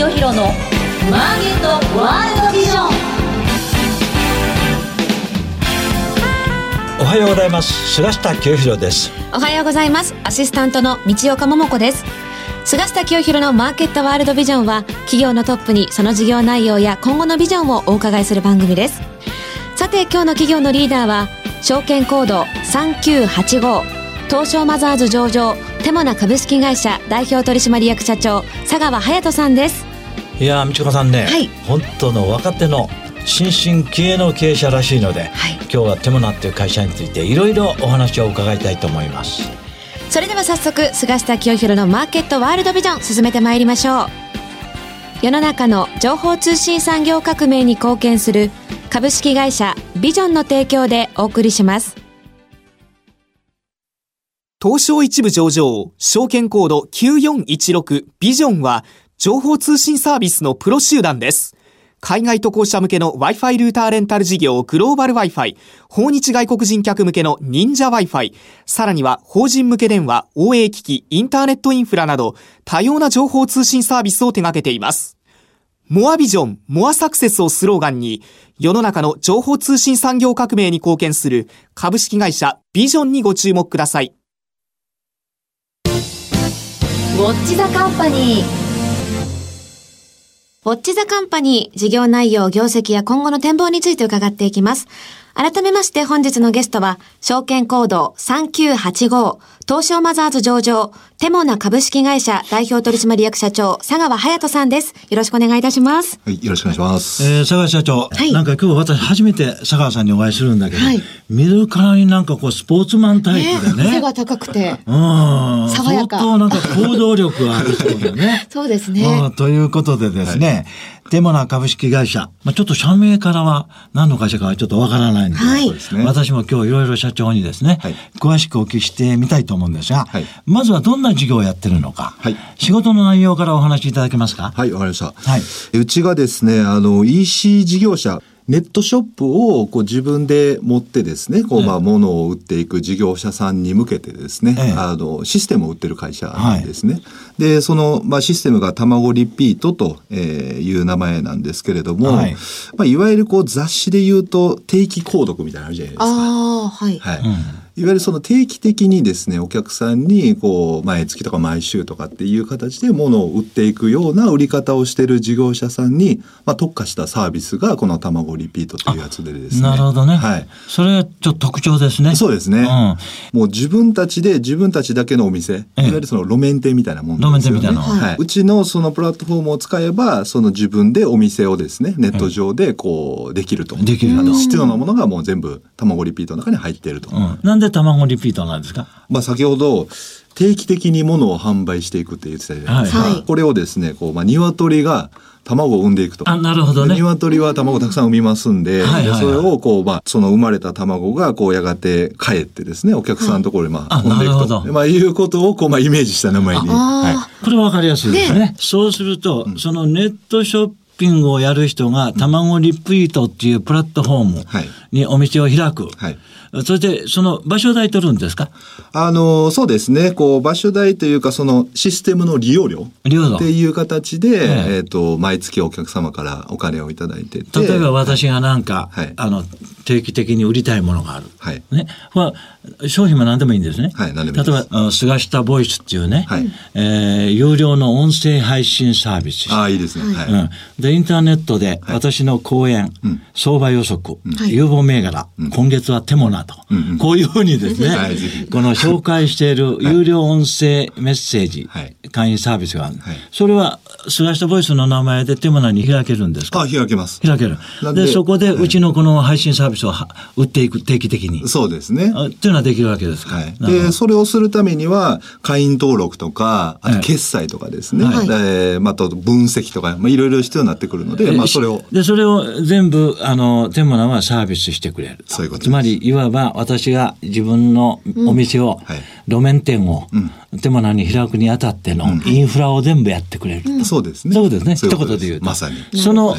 清弘のマーケットワールドビジョン。おはようございます。菅下清弘です。おはようございます。アシスタントの道岡桃子です。菅下清弘のマーケットワールドビジョンは企業のトップにその事業内容や今後のビジョンをお伺いする番組です。さて今日の企業のリーダーは証券コード3985東証マザーズ上場テモナ株式会社代表取締役社長佐川隼人さんですいや道子さんね、はい。本当の若手の新進気鋭の経営者らしいので、はい。今日はテモナっていう会社についていろいろお話を伺いたいと思います。それでは早速菅下清弘のマーケットワールドビジョン進めてまいりましょう。世の中の情報通信産業革命に貢献する株式会社ビジョンの提供でお送りします。東証一部上場、証券コード9416ビジョンは、情報通信サービスのプロ集団です。海外渡航者向けの Wi-Fi ルーターレンタル事業グローバル Wi-Fi、訪日外国人客向けの忍者 Wi-Fi、さらには法人向け電話、OA 機器、インターネットインフラなど、多様な情報通信サービスを手掛けています。モアビジョン、モアサクセスをスローガンに、世の中の情報通信産業革命に貢献する株式会社ビジョンにご注目ください。ウォッチザカンパニーウォッチザカンパニー事業内容、業績や今後の展望について伺っていきます。改めまして本日のゲストは、証券コード3985、東証マザーズ上場、テモナ株式会社代表取締役社長、佐川隼人さんです。よろしくお願いいたします。はい、よろしくお願いします。えー、佐川社長、はいなんか今日私初めて佐川さんにお会いするんだけど、はい見るからになんかこうスポーツマンタイプでね。背が高くて。うん。爽やか相当なんか行動力がある人だね。そうですうねん。ということでですね、テモナ株式会社、まあ、ちょっと社名からは何の会社かはちょっとわからないんで、はい。そうですね。私も今日いろいろ社長にですね、はい。詳しくお聞きしてみたいと思うんですが、はい。まずはどんな事業をやってるのか、はい。仕事の内容からお話しいただけますか？はい、わかりました。はい。うちがですね、あの、EC 事業者、ネットショップをこう自分で持ってですね、こう、まあ、物を売っていく事業者さんに向けてですね、ええあの、システムを売ってる会社なんですね。で、その、まあ、システムが卵リピートとえーいう名前なんですけれども、はいまあ、いわゆるこう雑誌で言うと定期購読みたいなのあるじゃないですか。ああ、はい。はい。いわゆるその定期的にですね、お客さんにこう、毎月とか毎週とかっていう形で物を売っていくような売り方をしている事業者さんに、まあ、特化したサービスがこの卵リピートというやつでですね。なるほどね。はい。それはちょっと特徴ですね。そうですね。んもう自分たちで自分たちだけのお店、いわええゆるその路面店みたいなもんですよね。路面店みたいなはい。うちのそのプラットフォームを使えば、その自分でお店をですね、ネット上でこう、できると。できるあの必要なものがもう全部卵リピートの中に入っていると。うんなんで卵リピートなんですか？まあ、先ほど定期的に物を販売していくって言ってたじゃないですか、はいはい。これをですねこう、まあ、鶏が卵を産んでいくと。あ、なるほどね。で鶏は卵をたくさん産みますんで,、はいはいはい。でそれをこう、まあ、その生まれた卵がこうやがて帰ってですねお客さんのところにまあ、あ飛んでいくなるほど。とでまあ、いうことをこう、まあ、イメージした名前に、はこれわかりやすいですね。そうすると、そのネットショッピングをやる人が、卵リピートっていうプラットフォームはい。にお店を開く。はいそして、その場所代取るんですか？あのそうですね。こう場所代というかそのシステムの利用料っていう形で、ええ。えー、と毎月お客様からお金をいただいてて。例えば私がなんか、はい。あの、定期的に売りたいものがある。はい。ね。は商品も何でもいいんですね。はい何でもいい例えば、菅下ボイスっていうね、はい。えー有料の音声配信サービス。ああいいですね。はい、うん、でインターネットで私の講演、相場予測、有望銘柄、今月はテモナと、こういうふうにですね、はいこの紹介している有料音声メッセージ、はい。会員サービスがある、はい。それは菅下ボイスの名前でテモナに開けるんですか？あ開けます。開ける。なんででそこではい。うちのこの配信サービスをは売っていく定期的に。そうですね。あっていうのはできるわけですか、はい、でそれをするためには会員登録とかあと決済とかですね、はい。えーまあ、あと分析とか、まあ、いろいろ必要になってくるので、まあ、それをで、それを全部、あの、テモナはサービスしてくれる。そういうことつまり、いわば私が自分のお店を、はい。路面店を、テモナに開くにあたってのインフラを全部やってくれる。そうですね。そうですね。一言で言うと。まさに。その、あ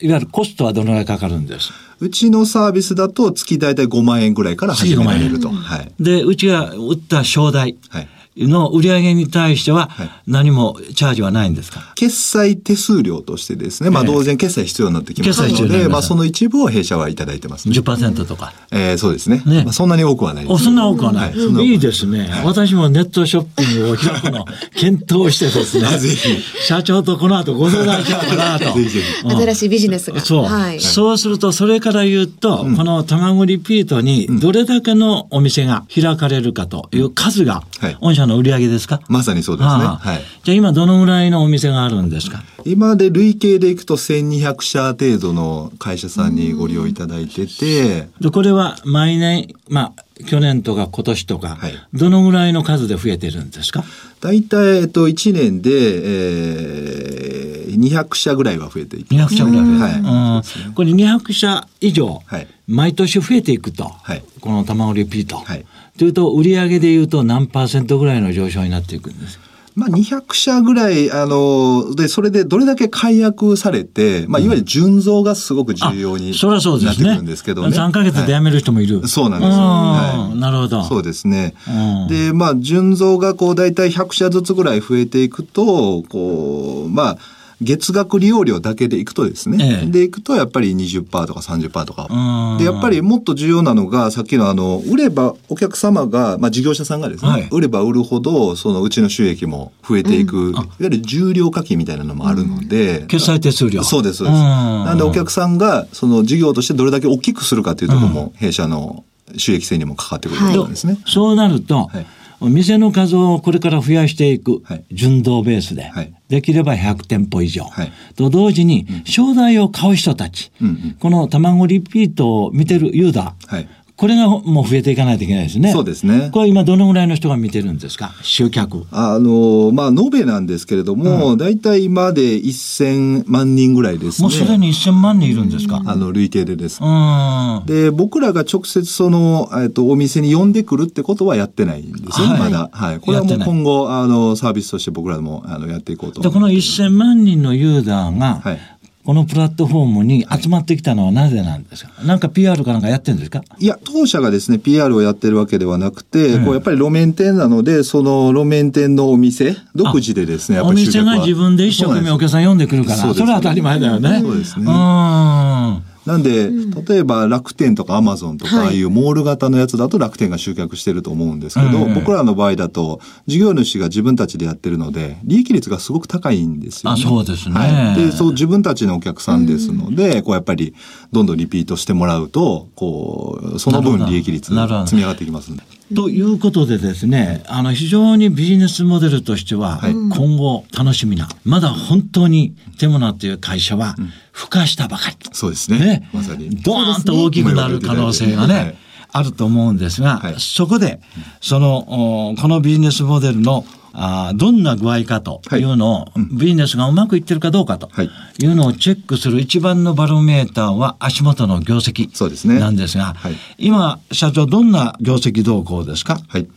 いわゆるコストはどのぐらいかかるんです？うちのサービスだと月大体5万円ぐらいから始められると。はい。で、うちが売った商代はいの売り上げに対してははい何もチャージはないんですか、決済手数料としてですね、まあ当然決済必要になってきますので、決済必要になりまあその一部を弊社はいただいてます、ね。10%とか？えーそうですね。ねまあそんなに多くはないですお、そんな多くはない。はいいいですね、私もネットショッピングを開くの検討してですね。ぜひ社長とこの後ご相談しようかなと。ぜひぜひ。新しいビジネスが。そう、はい。そうすると、それから言うと、この卵リピートにどれだけのお店が開かれるかという数がはい、御社の売り上げですか、まさにそうですね。はい。じゃあ今どのぐらいのお店があるんですか？今で累計でいくと1200社程度の会社さんにご利用いただいてて、でこれは毎年、まあ、去年とか今年とか、はい。どのぐらいの数で増えてるんですか？大体、えっと、1年で、えー、200社ぐらいは増えていきます。200社ぐらい。増えてる、はいうんこれ200社以上、はい。毎年増えていくと、はい。この卵リピート、はいというと売上でいうと何パーセントぐらいの上昇になっていくんですか？まあ、200社ぐらい、あの、で、それでどれだけ解約されて、まあ、いわゆる純増がすごく重要にそりゃそうですね。なってくるんですけどね。3ヶ月で辞める人もいる。そうなんですよあはいーなるほど。そうですね。うんで、まあ、純増がこう、大体100社ずつぐらい増えていくと、こう、まあ、月額利用料だけでいくとですね。ええ。で、いくとやっぱり20%とか30%とか。うん。で、やっぱりもっと重要なのが、さっきのあの、売れば、お客様が、まあ事業者さんがですね、はい。売れば売るほど、そのうちの収益も増えていく、いわゆる重量課金みたいなのもあるので、決済手数料。そうです、そうです。ん。なんでお客さんが、その事業としてどれだけ大きくするかというところも、弊社の収益性にもかかってくるところですね。そうなると、はい。店の数をこれから増やしていく、はい。純道ベースで、はいできれば100店舗以上、はい。と同時に、商材を買う人たち、うんうん。この卵リピートを見てるユーザー、はいこれがもう増えていかないといけないですね。そうですねこれ今どのぐらいの人が見てるんですか？集客。あの、まあ、延べなんですけれども、大体今で1000万人ぐらいですね。もうすでに1000万人いるんですか、あの、累計でです。うん。で、僕らが直接その、えっと、お店に呼んでくるってことはやってないんですよね、はいまだ。はい。これはもう今後、あの、サービスとして僕らも、あの、やっていこうと。で、この1000万人のユーザーが、はいこのプラットフォームに集まってきたのはなぜなんですか？なんか PR かなんかやってるんですか？いや、当社がですね、PR をやってるわけではなくて、こうやっぱり路面店なので、その路面店のお店、独自でですね、やっお店が自分で一生懸命お客さん呼んでくるから、そそれは当たり前だよね。そうですね。うん。なんで、例えば楽天とかアマゾンとか、はい。ああいうモール型のやつだと楽天が集客してると思うんですけど、うん。僕らの場合だと、事業主が自分たちでやってるので、利益率がすごく高いんですよ、ね。あそうですね。はい。で、そう自分たちのお客さんですので、こうやっぱりどんどんリピートしてもらうと、こう、その分利益率積み上がっていきますんで。ということでですね、あの、非常にビジネスモデルとしては、はい今後楽しみな、まだ本当にテモナという会社は、孵化したばかり。そうですね。ね、まさに。ドーンと大きくなる可能性がね、はいあると思うんですが、はいそこで、その、おこのビジネスモデルの、あーどんな具合かとい。うのを、ビジネスがうまくいってるかどうかとはい。いうのをチェックする一番のバロメーターは足元の業績そうですね。なんですが、はい。今、社長どんな業績動向ですか？はい。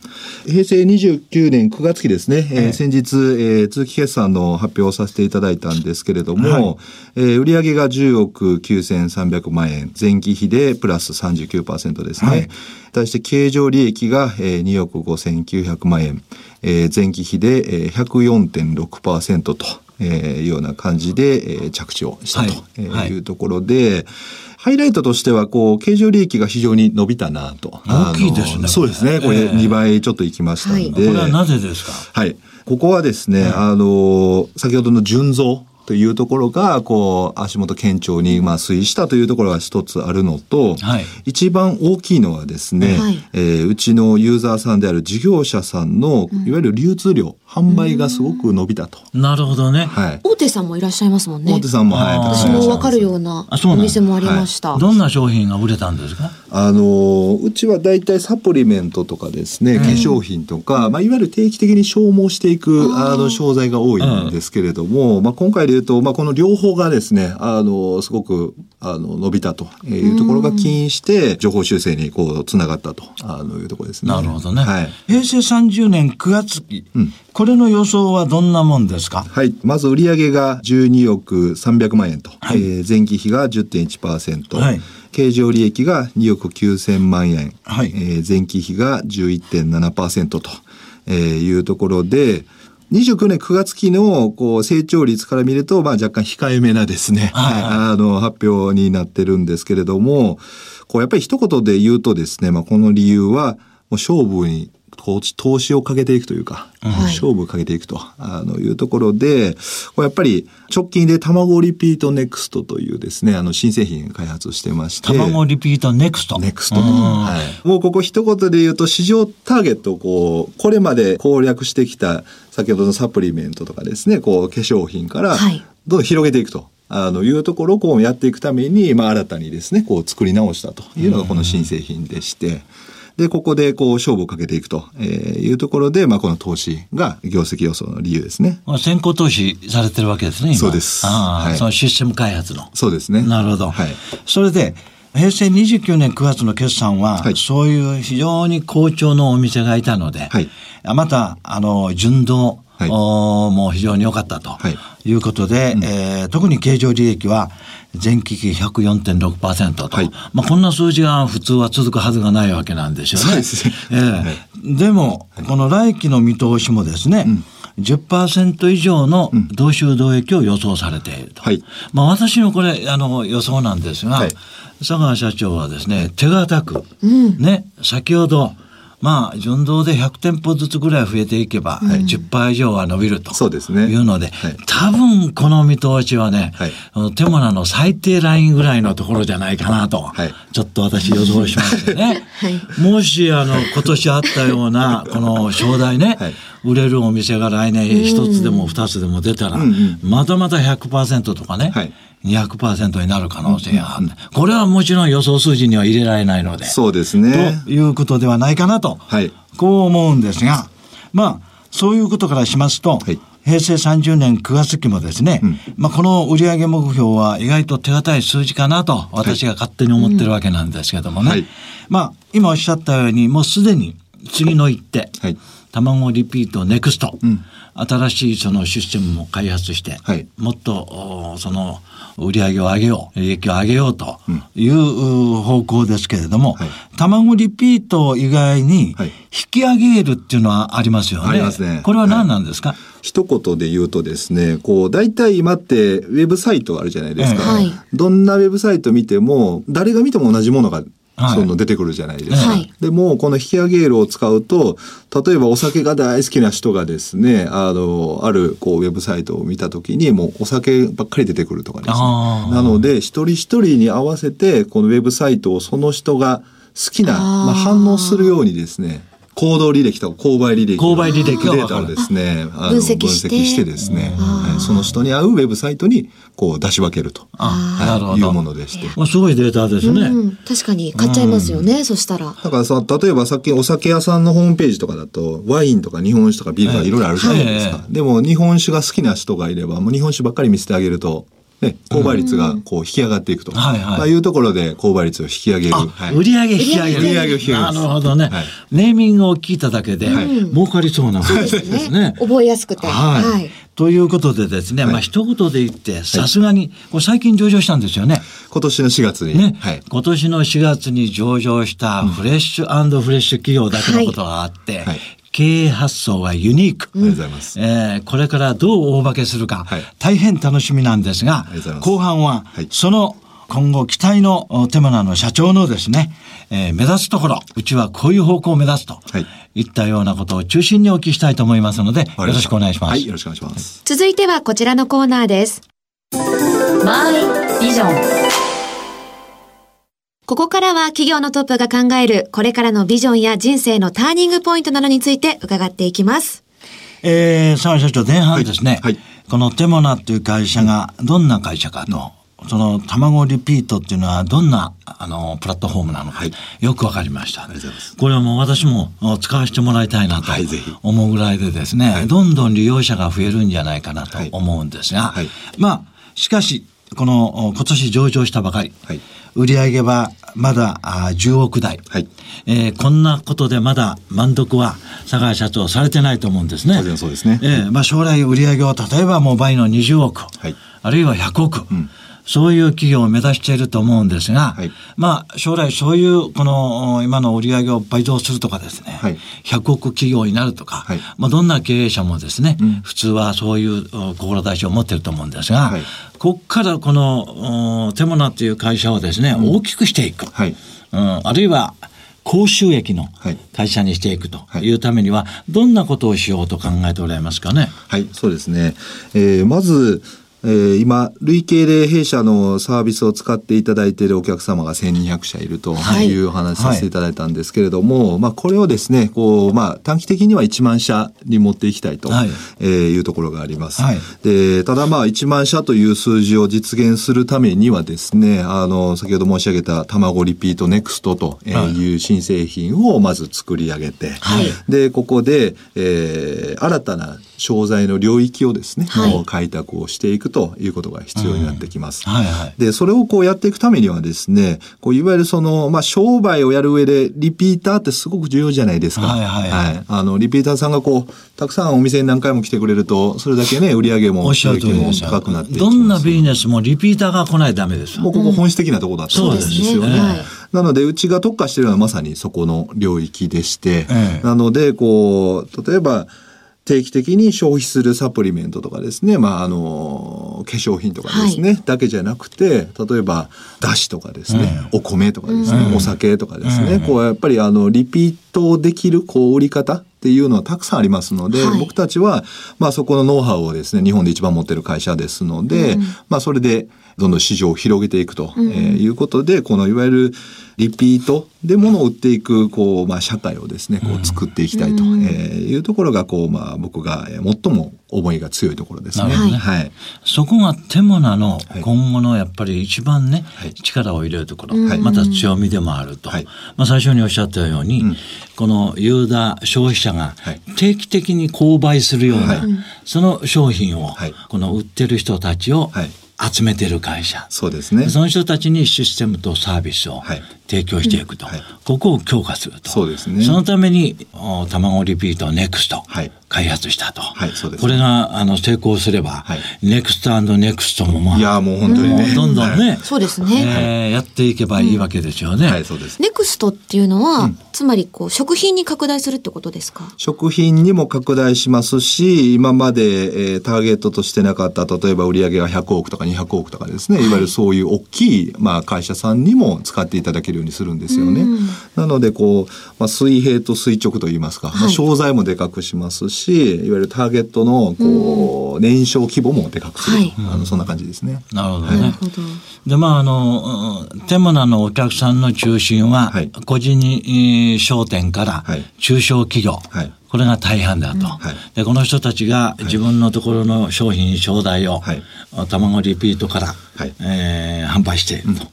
平成29年9月期ですね、えーええ。先日、えー通期決算の発表をさせていただいたんですけれども、はい。えー売上が10億9300万円、前期比でプラス39%ですね。はい。対して経常利益が、えー2億5900万円、えー前期比で、えー104.6%と、えーいうような感じで、えー着地をしたと、はいうところで、ハイライトとしては、こう、経常利益が非常に伸びたなと。大きいですねそうですね。これええ2倍ちょっといきましたんで。これはなぜですか？はい。ここはですね、あの、先ほどの純増というところが、こう、足元堅調に、まあ、推移したというところが一つあるのと、はい一番大きいのはですね、はいえーうちのユーザーさんである事業者さんの、いわゆる流通量、販売がすごく伸びたと。なるほどね。はい。大手さんもいらっしゃいますもんね。大手さんも、はい、私もわかるようなお店もありました。どんな商品が売れたんですか？あのうちは大体サプリメントとかですね、化粧品とか、まあ、いわゆる定期的に消耗していくあの商材が多いんですけれども、まあ、今回で言うと、まあ、この両方がですねあのすごくあの伸びたというところが起因して情報修正にこうつながったとあのいうところですね。なるほどね。はい。平成30年9月期、うん。これの予想はどんなもんですか？はい。まず売上が12億300万円と、はい。えー前期比が10.1%、はい。経常利益が2億9000万円、はい。えー前期比が11.7%と、えーいうところで、29年9月期のこう成長率から見ると、まあ若干控えめなですね、はい。はい。あの発表になってるんですけれども、こうやっぱり一言で言うとですね、まあこの理由は、もう勝負に投資投資をかけていくというか、勝負をかけていくとあのいうところで、こうやっぱり直近で卵リピートネクストというですね、あの新製品開発してまして。卵リピートネクスト。ネクストと。はい。もうここ一言で言うと市場ターゲットをこう、これまで攻略してきた先ほどのサプリメントとかですね、こう化粧品からはいどんどん広げていくと。あのいうところをこうやっていくために、まあ、新たにですねこう作り直したというのがこの新製品でして、でここでこう勝負をかけていくとえーいうところで、まあ、この投資が業績予想の理由ですね。まあ先行投資されてるわけですね、今そうですああはいそのシステム開発の。そうですね。なるほど。はい。それで、平成29年9月の決算は、はいそういう非常に好調のお店がいたので、はいまた、あの、純道、はいおも非常に良かったとはいいうことで、えー特に経常利益は前期比104.6%と、はい。まあ、こんな数字が普通は続くはずがないわけなんですよね。ね。ええ。でも、この来期の見通しもですね、10%以上の同収同益を予想されていると。はい。まあ私のこれ、あの予想なんですが、はい。佐川社長はですね、手堅く、ね、先ほど、まあ、順道で100店舗ずつぐらい増えていけば、10%以上は伸びるとそうですね。いうので、はい。多分この見通しはね、はい。あのテモナの最低ラインぐらいのところじゃないかなと、はい。ちょっと私予想しますね。もし、あの、今年あったような、この商題ね、はい。売れるお店が来年一つでも二つでも出たら、またまた100%とかね、はい200%になる可能性がある、これはもちろん予想数字には入れられないので、そうですね。ということではないかなと、はい。こう思うんですが、まあ、そういうことからしますと、はい。平成30年9月期もですね、まあ、この売上目標は意外と手堅い数字かなと、私が勝手に思ってるわけなんですけどもね。はい。まあ、今おっしゃったように、もうすでに次の一手、はいたまごリピート NEXT、新しいそのシステムも開発して、はい。もっとおその売り上げを上げよう、利益を上げようというう方向ですけれども、はい。たまごリピート以外にはい。引き上げるっていうのはありますよね。ありますね。これは何なんですか、一言で言うとですね、こう、大体今ってウェブサイトあるじゃないですか。ええはい。どんなウェブサイト見ても、誰が見ても同じものが、はいその出てくるじゃないですか。はいでも、この引き上げールを使うと、例えばお酒が大好きな人がですね、あの、あるこうウェブサイトを見たときに、もうお酒ばっかり出てくるとかですね。なので、一人一人に合わせて、このウェブサイトをその人が好きな、まあ、反応するようにですね、行動履歴とか購買履歴購買履歴がデータをですね、あの分析して。分析してですね、はい。その人に合うウェブサイトにこう出し分けると、あはい。なるほど。いうものでして。まあ、すごいデータですね。うん、確かに買っちゃいますよね、そしたら。だからさ、例えばさっきお酒屋さんのホームページとかだと、ワインとか日本酒とかビールとかいろいろあるじゃないですか。はでも日本酒が好きな人がいれば、もう日本酒ばっかり見せてあげると、ね、購買率がこう引き上がっていくと。はいはいまあいうところで購買率を引き上げる。あ、はい売上引き上げる。売上を引き上げるなるほどね、はいネーミングを聞いただけで、儲かりそうなわけですね。覚えやすくて。はい、はい。ということでですね、まあ一言で言って、さすがに、これ最近上場したんですよね。今年の4月に。ね、はい。今年の4月に上場したフレッシュフレッシュ企業だけのことがあって、はい経営発想がユニーク。ありがとうございます。えーこれからどう大化けするか、はい大変楽しみなんですが後半ははいその今後期待のおテモナの社長のですね、えー目指すところうちはこういう方向を目指すと、はいい、ったようなことを中心にお聞きしたいと思いますのでよろしくお願いします。はい、よろしくお願いします。続いてはこちらのコーナーです。マイビジョンここからは企業のトップが考えるこれからのビジョンや人生のターニングポイントなどについて伺っていきます。えー、沢社長前半ですね、はい。はい。このテモナっていう会社がどんな会社かと、その卵リピートっていうのはどんなあのプラットフォームなのか、はい。よくわかりました。りがとうございます。これはもう私もあ使わせてもらいたいなと思うぐらいでですね、どんどん利用者が増えるんじゃないかなとはい。思うんですが、はいまあしかしこのお今年上場したばかり、はい売上はまだあ10億台、はい。えーこんなことでまだ満足は佐川社長されてないと思うんですね。当然そうですね。えーまあ、将来売上を例えばもう倍の20億、はい。あるいは100億、そういう企業を目指していると思うんですが、はい。まあ、将来そういう、この、今の売り上げを倍増するとかですね、はい。100億企業になるとか、はい。まあ、どんな経営者もですね、普通はそういうお志を持っていると思うんですが、はい。ここからこの、おテモナという会社をですね、大きくしていく。はい。うん、あるいは高収益のはい。会社にしていくとはい。いうためには、どんなことをしようと考えておられますかね？はい、そうですね。えーまず、えー今、累計で弊社のサービスを使っていただいているお客様が1200社いるとはい。いうお話しさせていただいたんですけれども、まあ、これをですね、こう、まあ、短期的には1万社に持っていきたいと、い。うところがあります。はい。で、ただまあ、1万社という数字を実現するためにはですね、あの、先ほど申し上げたたまごリピート NEXT という新製品をまず作り上げて、はい。で、ここで、えー新たな商材の領域をですね、はい開拓をしていくということが必要になってきます。はいはい。で、それをこうやっていくためにはですね、こういわゆるその、まあ、商売をやる上で、リピーターってすごく重要じゃないですか。はいはいはいあの、リピーターさんがこう、たくさんお店に何回も来てくれると、それだけね、売り上げも、収益も高くなっていきどます。んなビジネスもリピーターが来ないとダメですよ。もうここ本質的なところだと思うんですよね。そうですねはいなので、うちが特化しているのはまさにそこの領域でして、ええなので、こう、例えば、定期的に消費するサプリメントとかですね、まあ、あの、化粧品とかですね、だけじゃなくて、例えば、だしとかですね、お米とかですね、お酒とかですね、こう、やっぱり、あの、リピートできる、こう、売り方っていうのはたくさんありますので、はい。僕たちは、まあ、そこのノウハウをですね、日本で一番持ってる会社ですので、まあ、それで、どんどん市場を広げていくと、えーいうことで、このいわゆるリピートで物を売っていく、こう、まあ、社会をですね、こう作っていきたいと、えーいうところが、こう、まあ、僕がえー最も思いが強いところですね。ね。はい。そこがテモナのはい。今後のやっぱり一番ね、はい。力を入れるところ、はいまた強みでもあると。はい。まあ最初におっしゃったように、ん。このユーザー消費者がはい。定期的に購買するような、はい。その商品を、はい。この売ってる人たちをはい集めてる会社。そうですね。その人たちにシステムとサービスをはい提供していくと、はい。ここを強化すると。そうですね。そのために、おたまごリピート NEXT、はい。開発したと。はいそうです。これが、あの、成功すれば、はい。 NEXT、NEXT もまあ、いや、もう本当にね。どんどんね、そうですね。えーやっていけばいいわけですよね。はい、そうです。ネクストっていうのは、つまりこう食品に拡大するってことですか？食品にも拡大しますし、今まで、えーターゲットとしてなかった、例えば売上が100億とか200億とかですね、いわゆるそういう大きい、まあ、会社さんにも使っていただけるようにするんですよね。なので、こう、まあ、水平と垂直といいますか、まあ、はい商材もでかくしますし、いわゆるターゲットの、こう、年商規模もでかくすると、はい。あのそんな感じですね。なるほどね。なるほど。で、まあ、あの、うんテモナのお客さんの中心は、はい。個人にえー商店からはい。中小企業、はい。これが大半だと、はい。で、この人たちが自分のところの商品、商材を、はい。卵リピートから、はい。えー販売していると。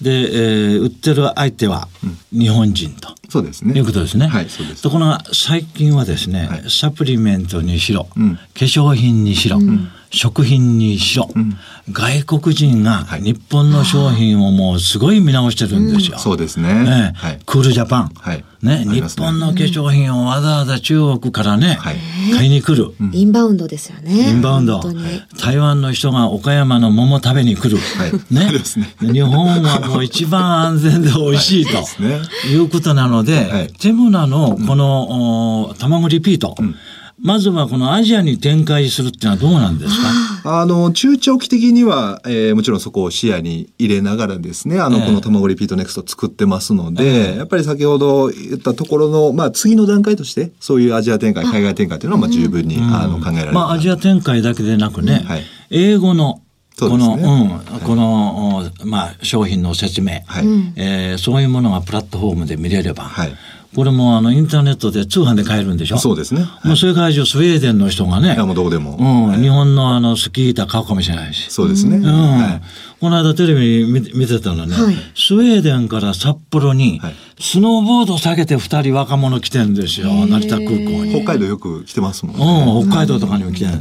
で、えー売ってる相手は日本人と。そうですね。いうことですね。はい、そうです。ところが最近はですね、はいサプリメントにしろ、うん化粧品にしろ、食品にしろ、外国人がはい日本の商品をもうすごい見直してるんですよ。そうですね。ねはい。クールジャパン、はいね、ね本の化粧品をわざわざ中国からね、はい買いに来る。インバウンドですよね。インバウンド。台湾の人が岡山の桃食べに来る。はいねね日本はもう一番安全で美味しいと、ね。いうことなので、はい。テモナのこの、お卵リピート、まずはこのアジアに展開するっていうのはどうなんですか？あの、中長期的には、えーもちろんそこを視野に入れながらですね、あの、ええ。このたまごリピート NEXT 作ってますので、やっぱり先ほど言ったところの、まあ、次の段階として、そういうアジア展開、海外展開というのは、まあ、十分に、あの、考えられるかな。まあアジア展開だけでなくね、はい。英語のこの、そうですねうん、この、おまあ、商品の説明、はいえーそういうものがプラットフォームで見れれば、はいこれもあのインターネットで通販で買えるんでしょ？そうですね。もうそれから上スウェーデンの人がねいや、、もうどこでも。うん、日本のあのスキーギター買うかもしれないし。そうですね。うんはいこの間テレビ見て見てたのね、はいスウェーデンから札幌にはいスノーボード下げて二人若者来てるんですよ、成田空港に。北海道よく来てますもんね。うん、北海道とかにも来てる。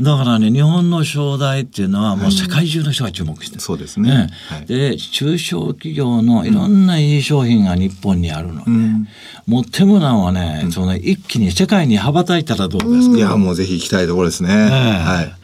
だからね、日本の商材っていうのはもう世界中の人が注目してる。そうですねねはいで、中小企業のいろんないい商品が日本にあるので、んもうテムナンはね、その一気に世界に羽ばたいたらどうですか、いや、もうぜひ行きたいところですね。ええはい。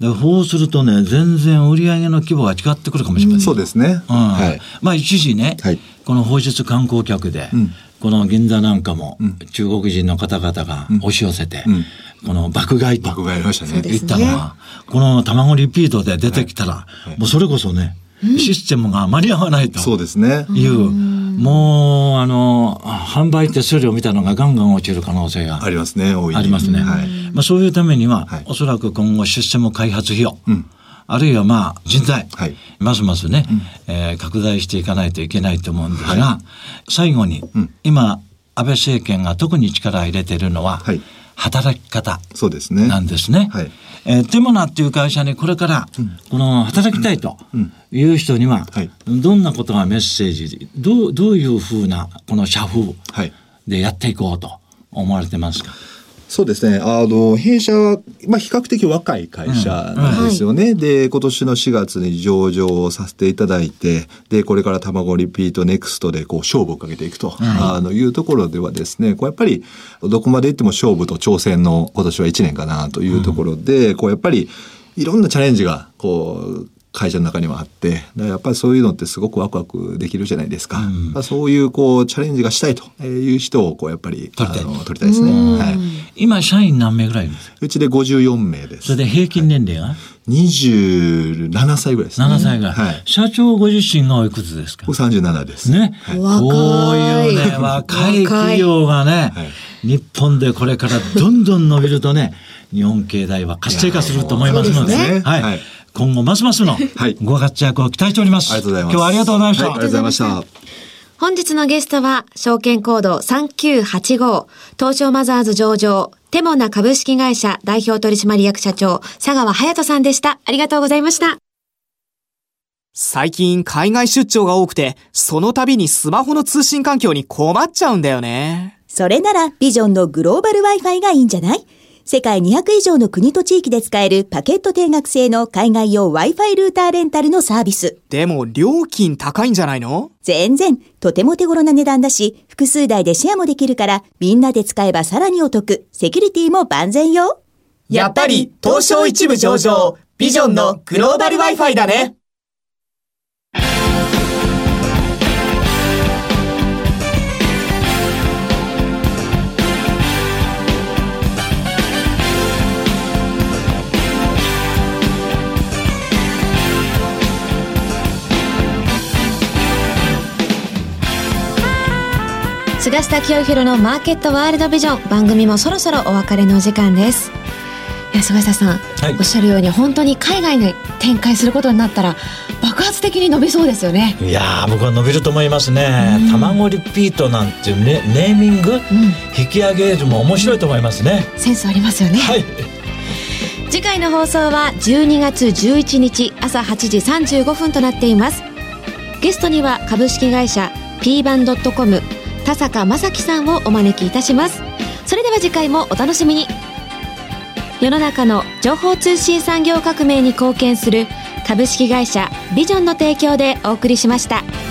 でそうするとね、全然売上の規模が違ってくるかもしれません。そうですね。うんはい。まあ一時ね、はいこの放出観光客で、んこの銀座なんかも中国人の方々が押し寄せて、ん。この爆買いと言ったのは、この卵リピートで出てきたら、もうそれこそね、システムが間に合わないと。そうですね。いう、もうあの、販売手数料みたいなのがガンガン落ちる可能性がありますね。ありますね。はい。まあ、そういうためには、はい。おそらく今後システム開発費用、うんあるいはまあ人材、はい。ますますね、えー拡大していかないといけないと思うんですが、は最後に、ん。今安倍政権が特に力を入れているのは、はい。働き方そうですね。なんですね。はい。えーテモナっていう会社にこれから、この働きたいという人には、はい。どんなことがメッセージ、どうどういうふうなこの社風はい。でやっていこうと思われてますか？そうですね。あの、弊社は、まあ、比較的若い会社なんですよね。で、今年の4月に上場をさせていただいて、で、これからたまごリピート NEXT で、こう、勝負をかけていくと、あの、いうところではですね、こう、やっぱり、どこまで行っても勝負と挑戦の今年は1年かなというところで、こう、やっぱり、いろんなチャレンジが、こう、会社の中にはあって、だからやっぱりそういうのってすごくワクワクできるじゃないですか。まあそういうこうチャレンジがしたいという人をこうやっぱり取りたいあの取りたいですね。はい。今、社員何名ぐらいいるんですか？うちで54名です。それで平均年齢が？27歳ぐらいですね。7歳ぐらい。はい。社長ご自身がおいくつですか？僕37です。ね。若いこういうね、若い企業がね、はい日本でこれからどんどん伸びるとね、日本経済は活性化すると思いますので、ねはい、はい今後ますますのはいご活躍を期待しております。ありがとうございます。今日はありがとうございました。はいありがとうございました。本日のゲストは、証券コード3985、東証マザーズ上場、テモナ株式会社代表取締役社長、佐川隼人さんでした。ありがとうございました。最近海外出張が多くて、その度にスマホの通信環境に困っちゃうんだよね。それならビジョンのグローバル Wi-Fi がいいんじゃない？世界200以上の国と地域で使えるパケット定額制の海外用 Wi-Fi ルーターレンタルのサービス。でも料金高いんじゃないの？全然、とても手頃な値段だし、複数台でシェアもできるから、みんなで使えばさらにお得。セキュリティも万全よ。やっぱり東証一部上場、ビジョンのグローバル Wi-Fi だね。菅下清弘のマーケットワールドビジョン。番組もそろそろお別れのお時間です。菅下さん、はい。おっしゃるように本当に海外に展開することになったら爆発的に伸びそうですよね。いやー僕は伸びると思いますね。卵リピートなんていうね、ネーミング、引き上げるも面白いと思いますね。センスありますよね、はい。次回の放送は12月11日朝8時35分となっています。ゲストには株式会社 P バンドットコム田坂正樹さんをお招きいたしますそれでは次回もお楽しみに世の中の情報通信産業革命に貢献する株式会社ビジョンの提供でお送りしました。